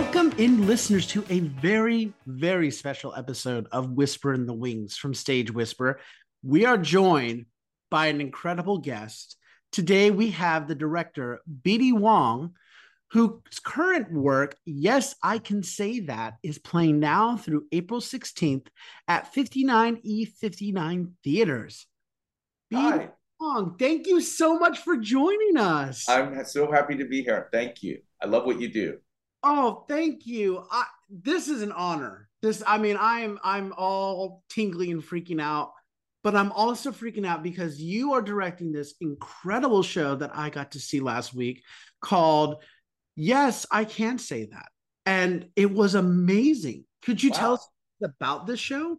Welcome in, listeners, to a very, very special episode of Whisper in the Wings from Stage Whisper. We are joined by an incredible guest. Today, we have the director, BD Wong, whose current work, yes, I can say that, is playing now through April 16th at 59E59 Theaters. Hi. Wong, thank you so much for joining us. I'm so happy to be here. Thank you. I love what you do. Oh, thank you. I, this is an honor. This, I mean, I'm I'm all tingly and freaking out, but I'm also freaking out because you are directing this incredible show that I got to see last week called Yes, I Can Say That. And it was amazing. Could you wow. tell us about this show?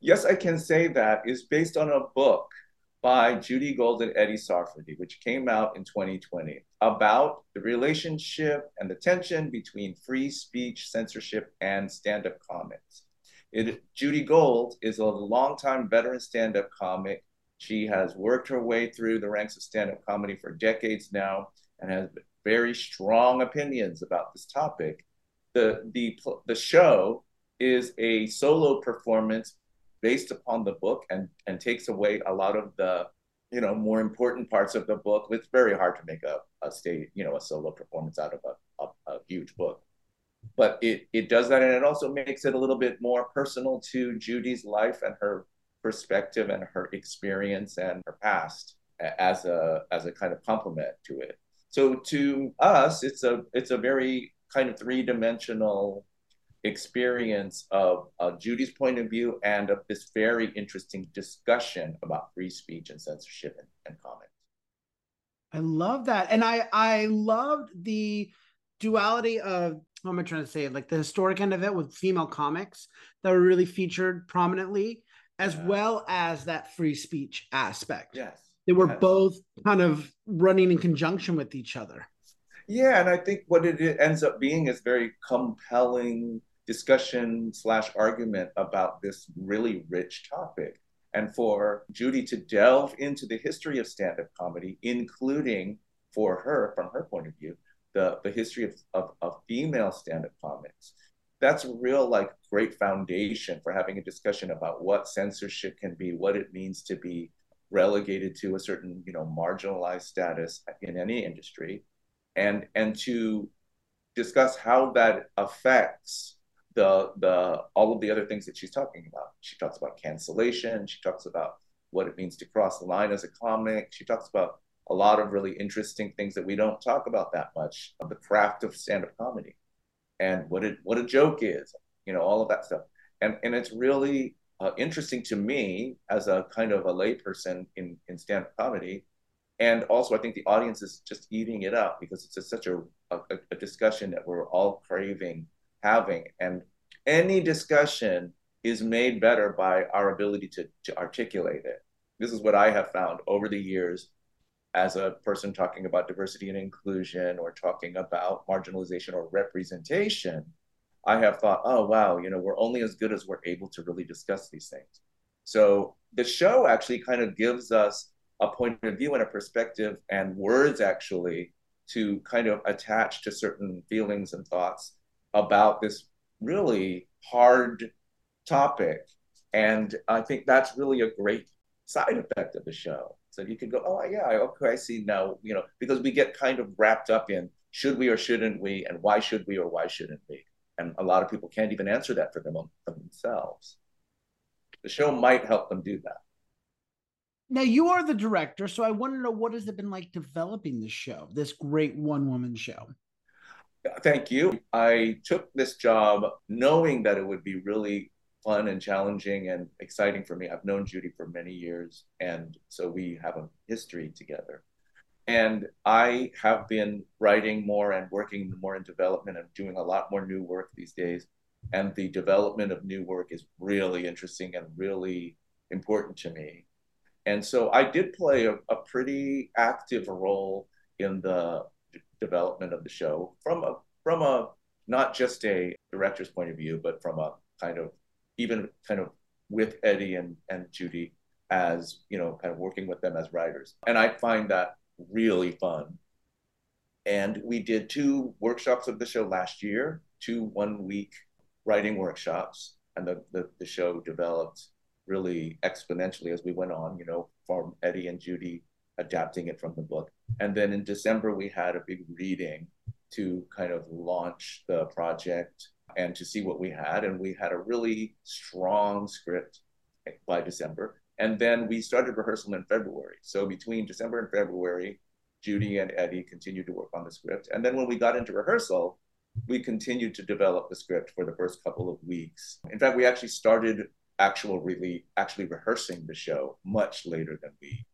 Yes, I Can Say That is based on a book by Judy Gold and Eddie Sarfaty, which came out in 2020, about the relationship and the tension between free speech, censorship, and stand up comics. It, Judy Gold is a longtime veteran stand up comic. She has worked her way through the ranks of stand up comedy for decades now and has very strong opinions about this topic. The, the, the show is a solo performance based upon the book and and takes away a lot of the you know more important parts of the book. It's very hard to make a, a state you know a solo performance out of a, a, a huge book, but it it does that and it also makes it a little bit more personal to Judy's life and her perspective and her experience and her past as a as a kind of complement to it. So to us, it's a it's a very kind of three dimensional experience of uh, Judy's point of view and of this very interesting discussion about free speech and censorship and, and comment. I love that. And I I loved the duality of what am I trying to say? Like the historic end of it with female comics that were really featured prominently, as yeah. well as that free speech aspect. Yes. They were yes. both kind of running in conjunction with each other. Yeah, and I think what it ends up being is very compelling discussion slash argument about this really rich topic. And for Judy to delve into the history of stand up comedy, including for her, from her point of view, the, the history of, of, of female stand up comics. That's a real, like, great foundation for having a discussion about what censorship can be, what it means to be relegated to a certain, you know, marginalized status in any industry, and and to discuss how that affects the the all of the other things that she's talking about. She talks about cancellation. She talks about what it means to cross the line as a comic. She talks about a lot of really interesting things that we don't talk about that much the craft of stand-up comedy and what it what a joke is, you know, all of that stuff. And and it's really uh, interesting to me as a kind of a layperson in in stand-up comedy. And also, I think the audience is just eating it up because it's such a, a, a discussion that we're all craving having. And any discussion is made better by our ability to, to articulate it. This is what I have found over the years as a person talking about diversity and inclusion or talking about marginalization or representation. I have thought, oh, wow, you know, we're only as good as we're able to really discuss these things. So the show actually kind of gives us a point of view and a perspective and words actually to kind of attach to certain feelings and thoughts about this really hard topic. And I think that's really a great side effect of the show. So you can go, oh yeah, okay, I see now, you know, because we get kind of wrapped up in should we or shouldn't we, and why should we or why shouldn't we? And a lot of people can't even answer that for them um, for themselves. The show might help them do that. Now you are the director, so I want to know what has it been like developing this show, this great one woman show. Thank you. I took this job knowing that it would be really fun and challenging and exciting for me. I've known Judy for many years, and so we have a history together. And I have been writing more and working more in development and doing a lot more new work these days. And the development of new work is really interesting and really important to me. And so I did play a, a pretty active role in the development of the show from a from a not just a director's point of view, but from a kind of even kind of with Eddie and, and Judy as, you know, kind of working with them as writers. And I find that really fun. And we did two workshops of the show last year, two one week writing workshops. And the, the, the show developed really exponentially as we went on, you know, from Eddie and Judy adapting it from the book. And then in December, we had a big reading to kind of launch the project and to see what we had. And we had a really strong script by December. And then we started rehearsal in February. So between December and February, Judy and Eddie continued to work on the script. And then when we got into rehearsal, we continued to develop the script for the first couple of weeks. In fact, we actually started actual really actually rehearsing the show much later than we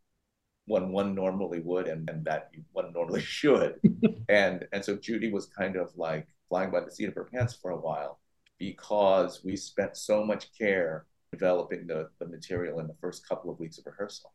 one one normally would and, and that one normally should. and and so Judy was kind of like flying by the seat of her pants for a while because we spent so much care developing the, the material in the first couple of weeks of rehearsal.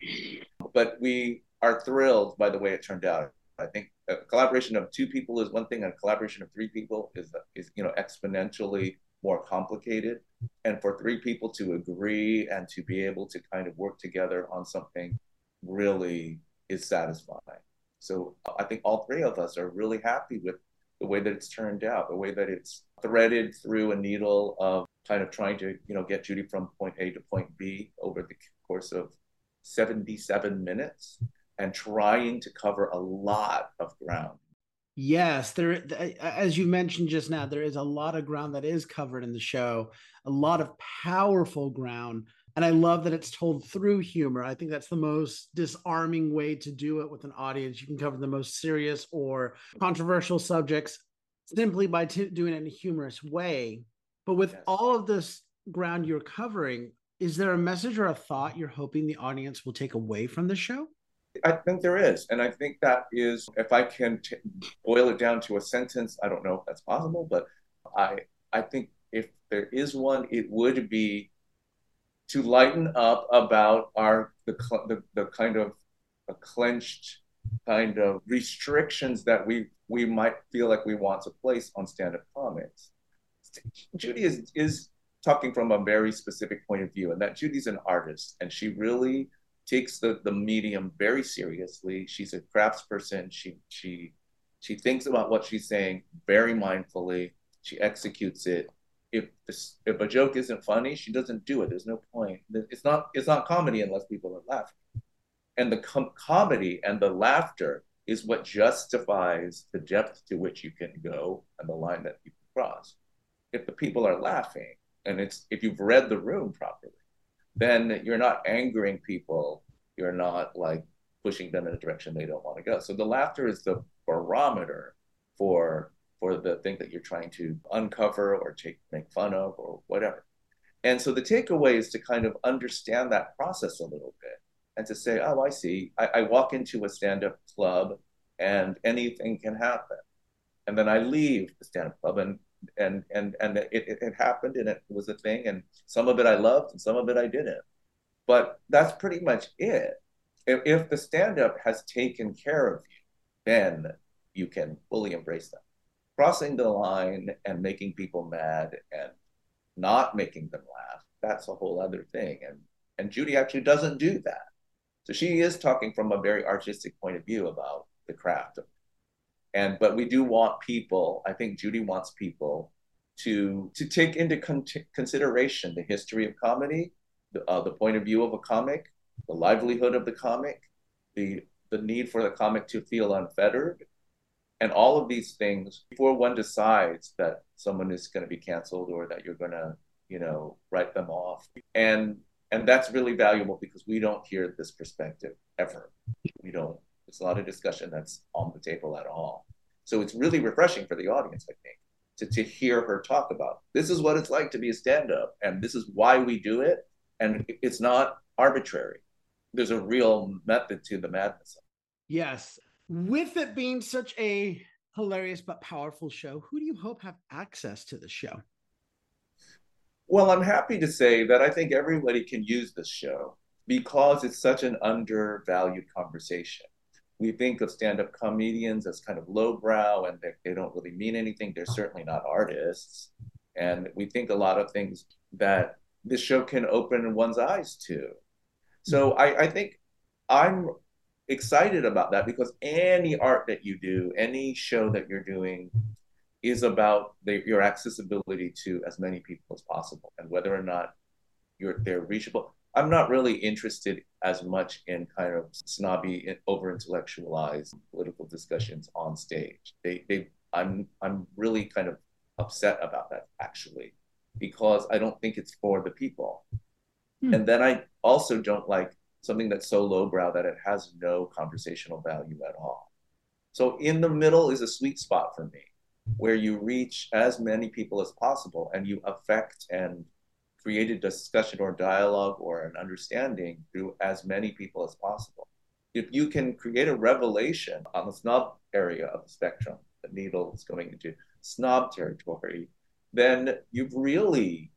But we are thrilled by the way it turned out. I think a collaboration of two people is one thing, and a collaboration of three people is is you know exponentially more complicated. And for three people to agree and to be able to kind of work together on something really is satisfying. So I think all three of us are really happy with the way that it's turned out, the way that it's threaded through a needle of kind of trying to, you know, get Judy from point A to point B over the course of 77 minutes and trying to cover a lot of ground. Yes, there as you mentioned just now, there is a lot of ground that is covered in the show, a lot of powerful ground. And I love that it's told through humor. I think that's the most disarming way to do it with an audience. You can cover the most serious or controversial subjects simply by t- doing it in a humorous way. But with yes. all of this ground you're covering, is there a message or a thought you're hoping the audience will take away from the show? I think there is. And I think that is, if I can t- boil it down to a sentence, I don't know if that's possible, but I, I think if there is one, it would be to lighten up about our, the, the, the kind of clenched kind of restrictions that we, we might feel like we want to place on stand-up comics. Judy is, is talking from a very specific point of view and that Judy's an artist and she really takes the, the medium very seriously. She's a craftsperson. She she she thinks about what she's saying very mindfully. She executes it. If this, if a joke isn't funny, she doesn't do it. There's no point. It's not it's not comedy unless people are laughing. And the com- comedy and the laughter is what justifies the depth to which you can go and the line that you can cross. If the people are laughing, and it's if you've read the room properly, then you're not angering people. You're not like pushing them in a direction they don't want to go. So the laughter is the barometer for for the thing that you're trying to uncover or take make fun of or whatever. And so the takeaway is to kind of understand that process a little bit and to say, oh, I see. I, I walk into a stand-up club and anything can happen. And then I leave the stand-up club and and and and it, it, it happened and it was a thing and some of it i loved and some of it i didn't but that's pretty much it if, if the stand-up has taken care of you then you can fully embrace them crossing the line and making people mad and not making them laugh that's a whole other thing. And and judy actually doesn't do that. So she is talking from a very artistic point of view about the craft. And but we do want people i think judy wants people to to take into con- consideration the history of comedy the, uh, the point of view of a comic the livelihood of the comic the the need for the comic to feel unfettered and all of these things before one decides that someone is going to be canceled or that you're going to you know write them off and and that's really valuable because we don't hear this perspective ever we don't there's a lot of discussion that's on the table at all. So it's really refreshing for the audience, I think, to, to hear her talk about this is what it's like to be a stand up, and this is why we do it. And it's not arbitrary, there's a real method to the madness. Yes. With it being such a hilarious but powerful show, who do you hope have access to the show? Well, I'm happy to say that I think everybody can use this show because it's such an undervalued conversation we think of stand-up comedians as kind of lowbrow and they, they don't really mean anything. They're certainly not artists. And we think a lot of things that this show can open one's eyes to. So mm-hmm. I, I think I'm excited about that because any art that you do, any show that you're doing, is about the, your accessibility to as many people as possible, and whether or not you're they're reachable. I'm not really interested as much in kind of snobby, over intellectualized political discussions on stage. They, they, I'm, I'm really kind of upset about that actually, because I don't think it's for the people. Hmm. And then I also don't like something that's so lowbrow that it has no conversational value at all. So in the middle is a sweet spot for me, where you reach as many people as possible and you affect and create a discussion or dialogue or an understanding through as many people as possible. If you can create a revelation on the snob area of the spectrum, the needle is going into snob territory, then you've really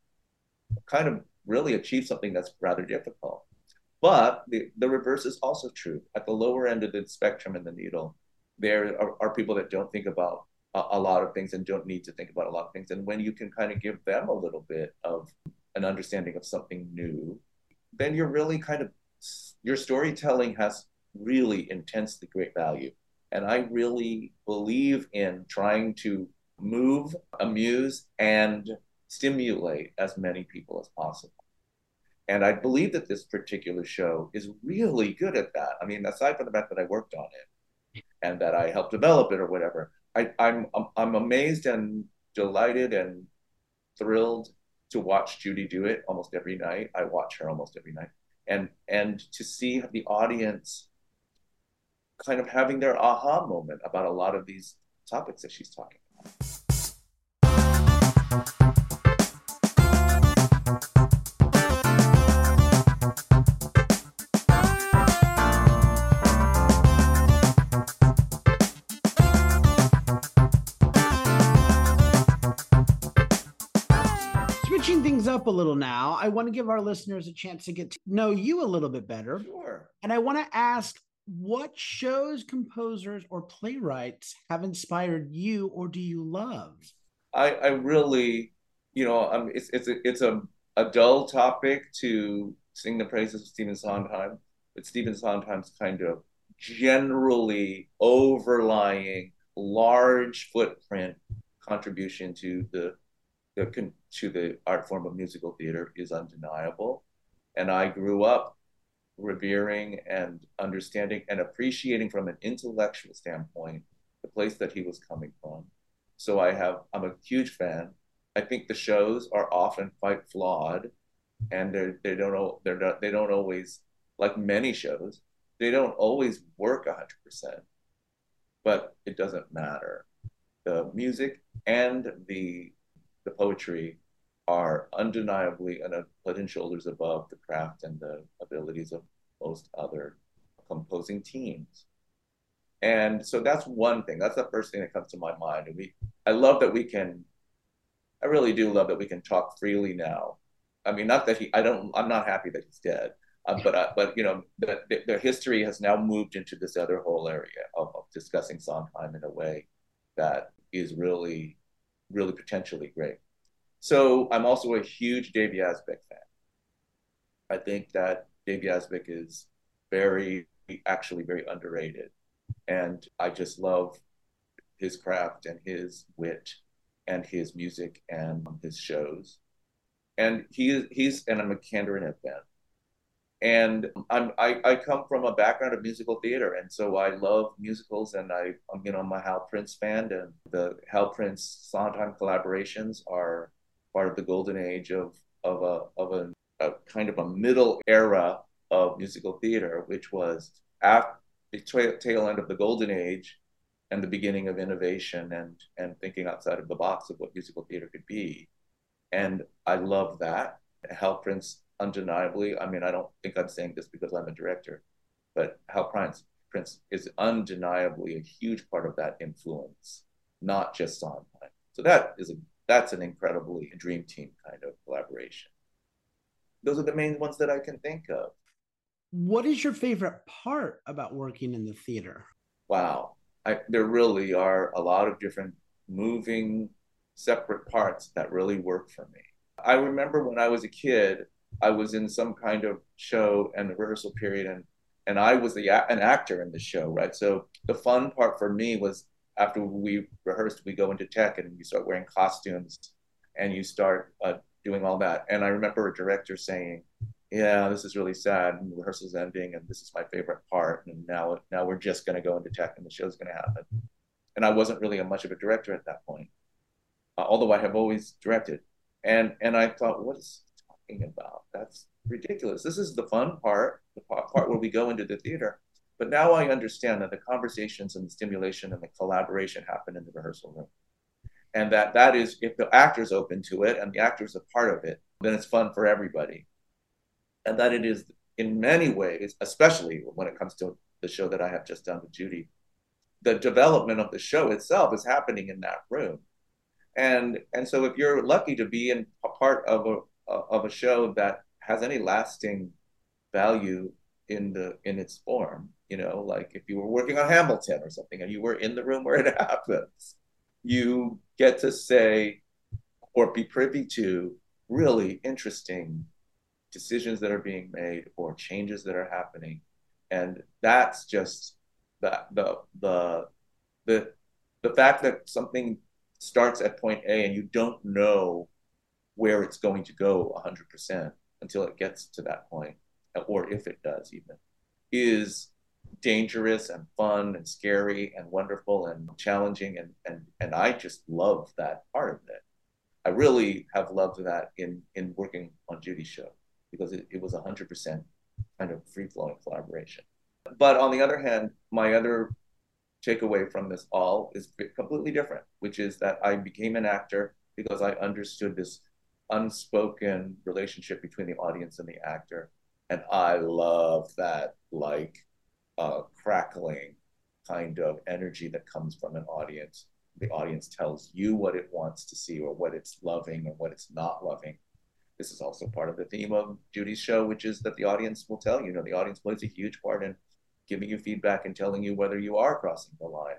kind of really achieved something that's rather difficult. But the, the reverse is also true. At the lower end of the spectrum in the needle, there are, are people that don't think about a, a, lot of things and don't need to think about a lot of things. And when you can kind of give them a little bit of an understanding of something new, then you're really kind of, your storytelling has really intensely great value. And I really believe in trying to move, amuse, and stimulate as many people as possible. And I believe that this particular show is really good at that. I mean, aside from the fact that I worked on it and that I helped develop it or whatever, I, I'm I'm amazed and delighted and thrilled to watch Judy do it almost every night. I watch her almost every night, and and to see the audience kind of having their aha moment about a lot of these topics that she's talking about. Up a little now. I want to give our listeners a chance to get to know you a little bit better. Sure. And I want to ask what shows, composers, or playwrights have inspired you or do you love? I, I really, you know, um, it's, it's, a, it's a, a dull topic to sing the praises of Stephen Sondheim, but Stephen Sondheim's kind of generally overlying large footprint contribution to the the, to the art form of musical theater is undeniable. And I grew up revering and understanding and appreciating from an intellectual standpoint the place that he was coming from. So I have I'm a huge fan. I think the shows are often quite flawed, and they they don't they're not, they don't always like many shows they don't always work hundred percent, but it doesn't matter. The music and the the poetry are undeniably and head and shoulders above the craft and the abilities of most other composing teams. And so that's one thing. That's the first thing that comes to my mind. And we, I love that we can. I really do love that we can talk freely now. I mean, not that he. I don't. I'm not happy that he's dead. Uh, but uh, but you know, the, the, history has now moved into this other whole area of, of discussing Sondheim in a way that is really really potentially great. So I'm also a huge Dave Yazbek fan. I think that Dave Yazbek is very, actually very underrated. And I just love his craft and his wit and his music and his shows. And he, he's, and I'm a Kander and fan. And I'm, I, I come from a background of musical theater, and so I love musicals, and I, I'm, you know, I'm a Hal Prince fan, and the Hal Prince Sondheim collaborations are part of the golden age of of a of a, a kind of a middle era of musical theater, which was after the tail end of the golden age and the beginning of innovation and and thinking outside of the box of what musical theater could be. And I love that. Hal Prince undeniably, I mean, I don't think I'm saying this because I'm a director, but Hal Prince, Prince is undeniably a huge part of that influence, not just Sondheim. So that is a that's an incredibly dream team kind of collaboration. Those are the main ones that I can think of. What is your favorite part about working in the theater? Wow. I, there really are a lot of different moving, separate parts that really work for me. I remember when I was a kid, I was in some kind of show and the rehearsal period, and and I was the an actor in the show, right? So the fun part for me was after we rehearsed, we go into tech and you start wearing costumes, and you start uh, doing all that. And I remember a director saying, "Yeah, this is really sad, and the rehearsal's ending, and this is my favorite part, and now now we're just going to go into tech, and the show's going to happen." And I wasn't really a much of a director at that point, uh, although I have always directed. And and I thought, what is he talking about? That's ridiculous. This is the fun part, the part where we go into the theater. But now I understand that the conversations and the stimulation and the collaboration happen in the rehearsal room. And that that is if the actor's open to it and the actor's a part of it, then it's fun for everybody. And that it is in many ways, especially when it comes to the show that I have just done with Judy, the development of the show itself is happening in that room. And and so if you're lucky to be in a part of a of a show that has any lasting value in the in its form you know like if you were working on hamilton or something and you were in the room where it happens you get to say or be privy to really interesting decisions that are being made or changes that are happening. And that's just the the the the, the fact that something starts at point a and you don't know where it's going to go 100% until it gets to that point, or if it does even, is dangerous and fun and scary and wonderful and challenging and and and I just love that part of it. I really have loved that in in working on Judy's show because it, it was hundred percent kind of free flowing collaboration. But on the other hand, my other takeaway from this all is completely different, which is that I became an actor because I understood this unspoken relationship between the audience and the actor. And I love that, like, uh, crackling kind of energy that comes from an audience. The audience tells you what it wants to see or what it's loving or what it's not loving. This is also part of the theme of Judy's show, which is that the audience will tell you. You know, the audience plays a huge part in giving you feedback and telling you whether you are crossing the line.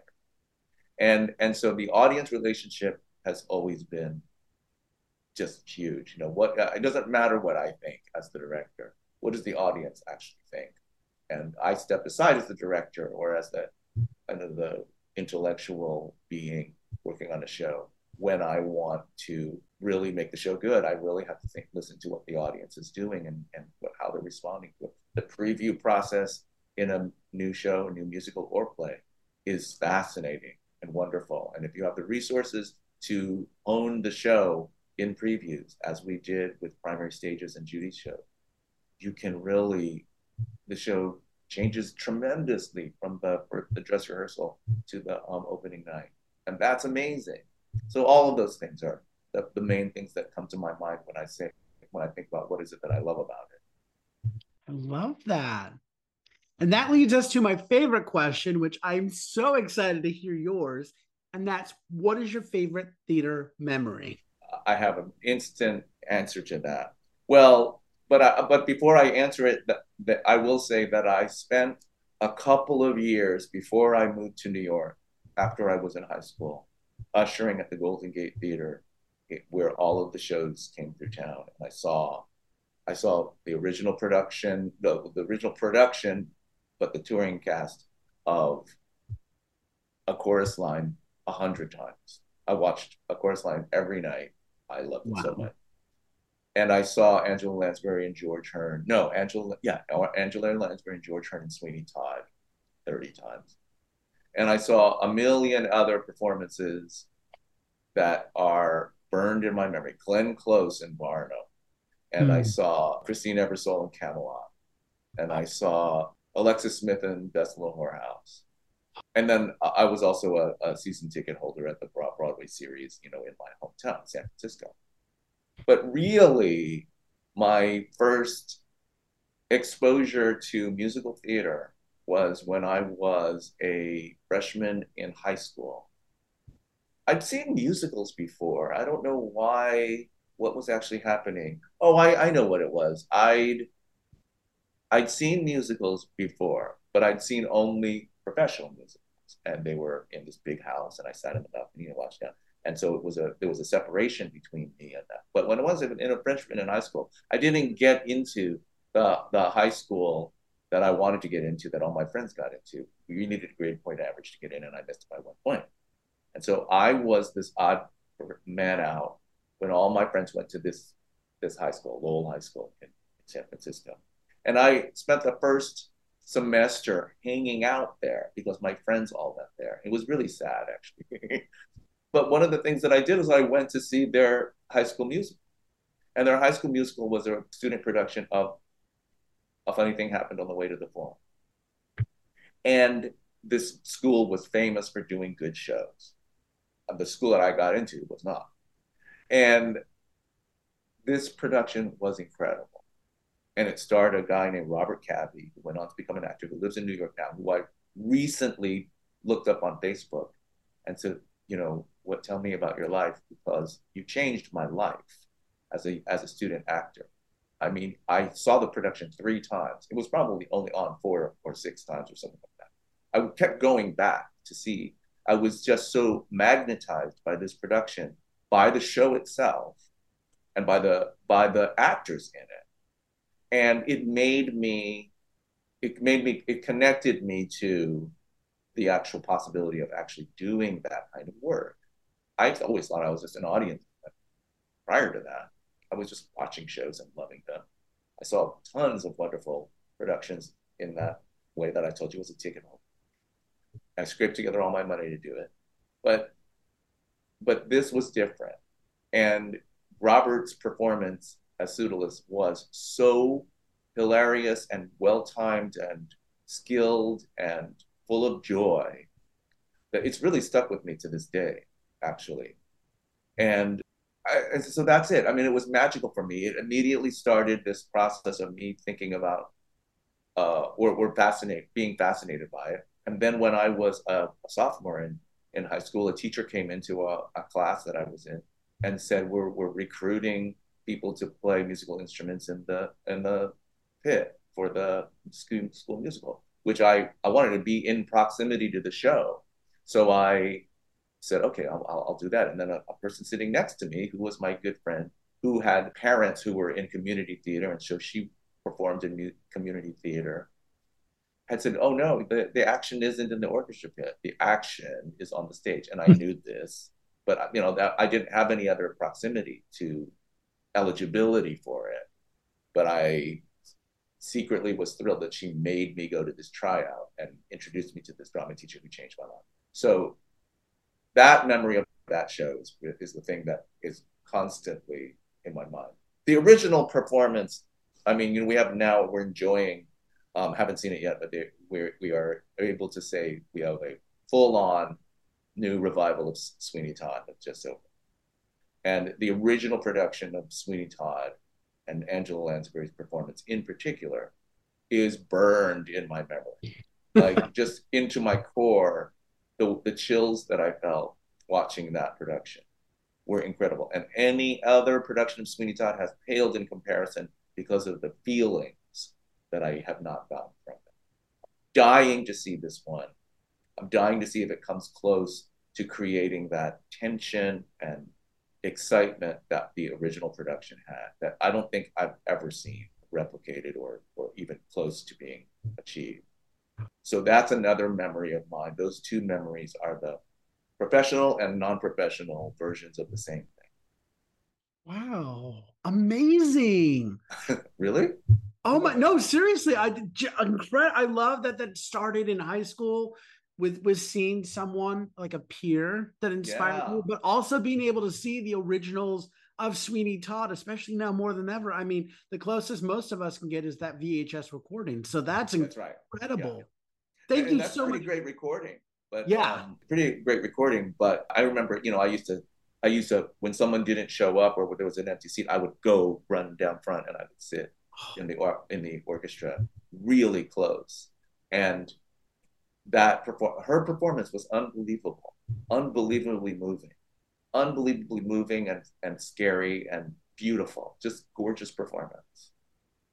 And and so the audience relationship has always been just huge. You know, what uh, it doesn't matter what I think as the director. What does the audience actually think? And I step aside as the director or as the kind of the intellectual being working on a show when I want to really make the show good. I really have to think, listen to what the audience is doing and, and what, how they're responding to it. The preview process in a new show, new musical or play is fascinating and wonderful. And if you have the resources to own the show in previews, as we did with primary stages and Judy's show, you can really the show changes tremendously from the the dress rehearsal to the um, opening night, and that's amazing. So all of those things are the, the main things that come to my mind when I say when I think about what is it that I love about it. I love that. And that leads us to my favorite question, which I'm so excited to hear yours. And that's what is your favorite theater memory? I have an instant answer to that. Well, but I, but before I answer it, that, I will say that I spent a couple of years before I moved to New York, after I was in high school, ushering at the Golden Gate Theater, where all of the shows came through town, and I saw, I saw the original production, the, the original production, but the touring cast of a chorus line a hundred times. I watched a chorus line every night I loved it so much. And I saw Angela Lansbury and George Hearn. No, Angela, yeah, Angela Lansbury and George Hearn and Sweeney Todd 30 times. And I saw a million other performances that are burned in my memory. Glenn Close in Barnum. And mm. I hmm. saw Christine Ebersole in Camelot. And I saw Alexis Smith in Best Little Whorehouse. And then I was also a, a season ticket holder at the Broadway series, you know, in my hometown, San Francisco. But really, my first exposure to musical theater was when I was a freshman in high school. I'd seen musicals before. I don't know why, what was actually happening. Oh, I, I know what it was. I'd I'd seen musicals before, but I'd seen only professional musicals and they were in this big house, and I sat in the balcony and watched them. And so it was a there was a separation between me and that. But when I was in a freshman in high school, I didn't get into the the high school that I wanted to get into that all my friends got into. We needed a grade point average to get in, and I missed by one point. And so I was this odd man out when all my friends went to this this high school, Lowell High School in San Francisco. And I spent the first semester hanging out there because my friends all went there. It was really sad, actually. but one of the things that I did was I went to see their high school musical. And their high school musical was a student production of A Funny Thing Happened on the Way to the Forum. And this school was famous for doing good shows. The school that I got into was not. And this production was incredible. And it starred a guy named Robert Cabby, who went on to become an actor, who lives in New York now, who I recently looked up on Facebook and said, you know, what tell me about your life because you changed my life as a as a student actor. I mean, I saw the production three times. It was probably only on four or six times or something like that. I kept going back to see. I was just so magnetized by this production, by the show itself, and by the by the actors in it and it made me it made me it connected me to the actual possibility of actually doing that kind of work. I always thought i was just an audience prior to that. I was just watching shows and loving them. I saw tons of wonderful productions in that way that i told you was a ticket home i scraped together all my money to do it. But but this was different. And robert's performance as was so hilarious and well timed and skilled and full of joy that it's really stuck with me to this day, actually. And, I, and so that's it. I mean, it was magical for me. It immediately started this process of me thinking about uh, or, or fascinated, being fascinated by it. And then when I was a, a sophomore in, in high school, a teacher came into a, a class that I was in and said, we're, we're recruiting people to play musical instruments in the in the pit for the school, school musical, which I I wanted to be in proximity to the show, so I said, okay, I'll, I'll, I'll do that. And then a, a, person sitting next to me, who was my good friend, who had parents who were in community theater, and so she performed in community theater, had said, oh no, the, the action isn't in the orchestra pit. The action is on the stage. And I hmm. knew this, but you know, that I didn't have any other proximity to eligibility for it. But I secretly was thrilled that she made me go to this tryout and introduced me to this drama teacher who changed my life. So that memory of that show is, is the thing that is constantly in my mind. The original performance, I mean, you know, we have now, we're enjoying, um, haven't seen it yet, but they, we're, we are able to say we have a full on new revival of Sweeney Todd that's just over. And the original production of Sweeney Todd and Angela Lansbury's performance in particular is burned in my memory. like just into my core, the, the chills that I felt watching that production were incredible. And any other production of Sweeney Todd has paled in comparison because of the feelings that I have not gotten from it. Dying to see this one. I'm dying to see if it comes close to creating that tension and excitement that the original production had that I don't think I've ever seen replicated or, or even close to being achieved. So that's another memory of mine. Those two memories are the professional and non professional versions of the same thing. Wow. Amazing. really? Oh my no, seriously. I incredible. I love that that started in high school with with seeing someone like a peer that inspired yeah. you, but also being able to see the originals of Sweeney Todd, especially now more than ever. I mean, the closest most of us can get is that VHS recording. So that's, that's incredible. Right. Yeah. Thank and, you that's so pretty much. Great recording, but yeah, um, pretty great recording. But I remember, you know, I used to, I used to when someone didn't show up or there was an empty seat, I would go run down front and I would sit in the or, in the orchestra really close and that perform- her performance was unbelievable, unbelievably moving, unbelievably moving and, and scary and beautiful. Just gorgeous performance.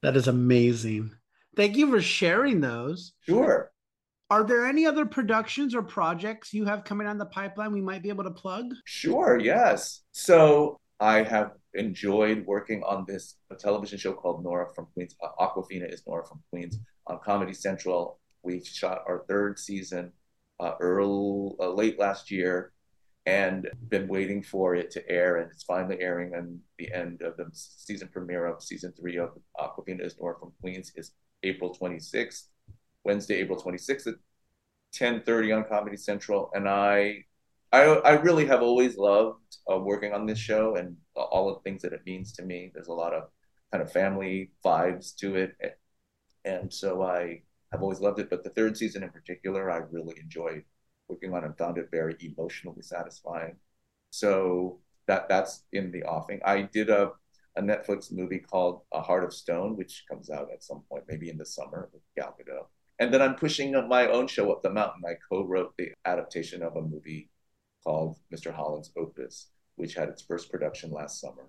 That is amazing. Thank you for sharing those. Sure. Are there any other productions or projects you have coming on the pipeline we might be able to plug? Sure, yes. So I have enjoyed working on this a television show called Nora from Queens. Uh, Awkwafina is Nora from Queens on Comedy Central. We shot our third season uh, early, uh, late last year and been waiting for it to air. And it's finally airing. And the end of the season premiere of season three of Awkwafina is Nora from Queens is April 26th, Wednesday, April 26th at 10:30 on Comedy Central. And I I, I really have always loved uh, working on this show and all of the things that it means to me. There's a lot of kind of family vibes to it. And so I have always loved it. But the third season in particular, I really enjoyed working on it and found it very emotionally satisfying. So that that's in the offing. I did a, a Netflix movie called A Heart of Stone, which comes out at some point, maybe in the summer with Gal Gadot. And then I'm pushing my own show up the mountain. I co-wrote the adaptation of a movie called Mr. Holland's Opus, which had its first production last summer,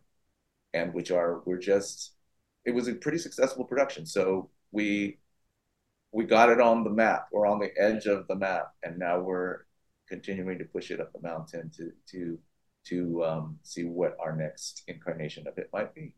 and which are we're just it was a pretty successful production. So we we got it on the map. We're on the edge of the map, and now we're continuing to push it up the mountain to to to um, see what our next incarnation of it might be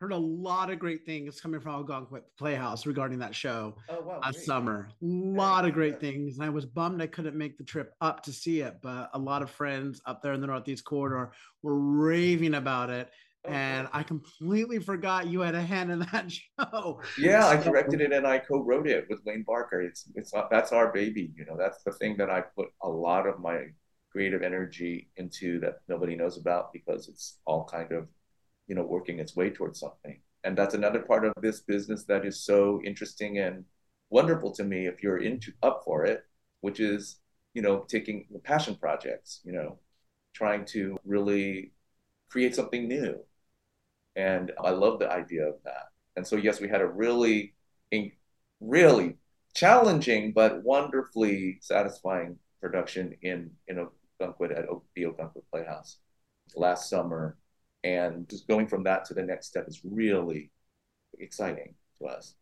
heard a lot of great things coming from Algonquin Playhouse regarding that show oh, wow, last great. summer. A lot of great things. And I was bummed I couldn't make the trip up to see it, but a lot of friends up there in the Northeast Corridor were raving about it. And I completely forgot you had a hand in that show. Yeah, I directed it and I co-wrote it with Wayne Barker. It's it's that's our baby, you know. That's the thing that I put a lot of my creative energy into that nobody knows about because it's all kind of you know working its way towards something and that's another part of this business that is so interesting and wonderful to me if you're into up for it which is you know taking the passion projects you know trying to really create something new and i love the idea of that and so yes we had a really really challenging but wonderfully satisfying production in in Ogunquit at the Ogunquit Playhouse last summer and just going from that to the next step is really exciting to us.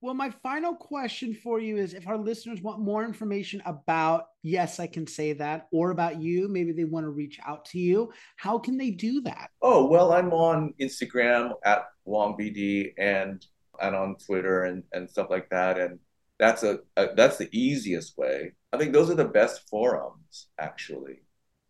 Well, my final question for you is if our listeners want more information about Yes, I Can Say That, or about you, maybe they want to reach out to you, how can they do that? Oh, well, I'm on Instagram at WongBD and and on Twitter and, and stuff like that. And that's a, a that's the easiest way. I think those are the best forums, actually.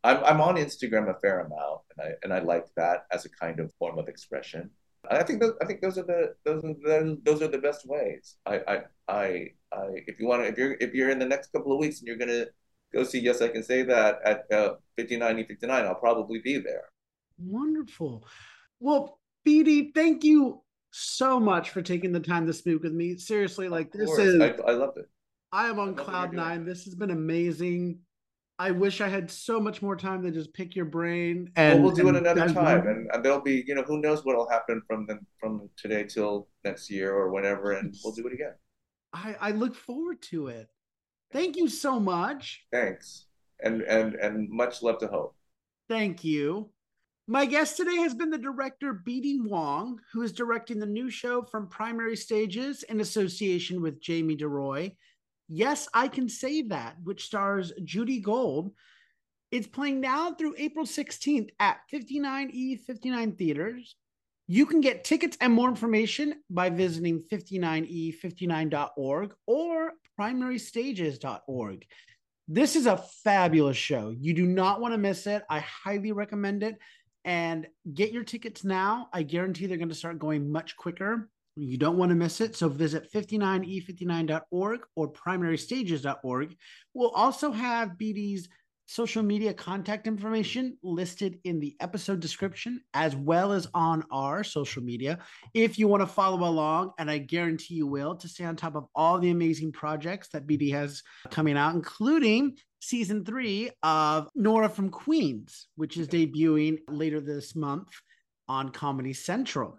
I'm, I'm on Instagram a fair amount, and I and I like that as a kind of form of expression. I think those I think those are the those are the, those are the best ways. I I I, I if you want to if you're if you're in the next couple of weeks and you're gonna go see Yes I Can Say That at uh, 59 E59, I'll probably be there. Wonderful. Well, BD, thank you so much for taking the time to speak with me. Seriously, like this is I, I loved it. I am on cloud nine. This has been amazing. I wish I had so much more time to just pick your brain. And well, we'll do it another time, and, and, there'll be, you know, who knows what'll happen from the, from today till next year or whenever, and we'll do it again. I, I look forward to it. Thank you so much. Thanks, and and and much love to Hope. Thank you. My guest today has been the director BD Wong, who is directing the new show from Primary Stages in association with Jamie DeRoy Yes, I Can Say That, which stars Judy Gold. It's playing now through April 16th at 59E59 theaters. You can get tickets and more information by visiting 59e59.org or primarystages.org. This is a fabulous show. You do not want to miss it. I highly recommend it. And get your tickets now. I guarantee they're going to start going much quicker. You don't want to miss it. So visit 59e59.org or primarystages.org. We'll also have BD's social media contact information listed in the episode description as well as on our social media if you want to follow along and i guarantee you will to stay on top of all the amazing projects that bd has coming out including season three of nora from queens which is debuting later this month on comedy central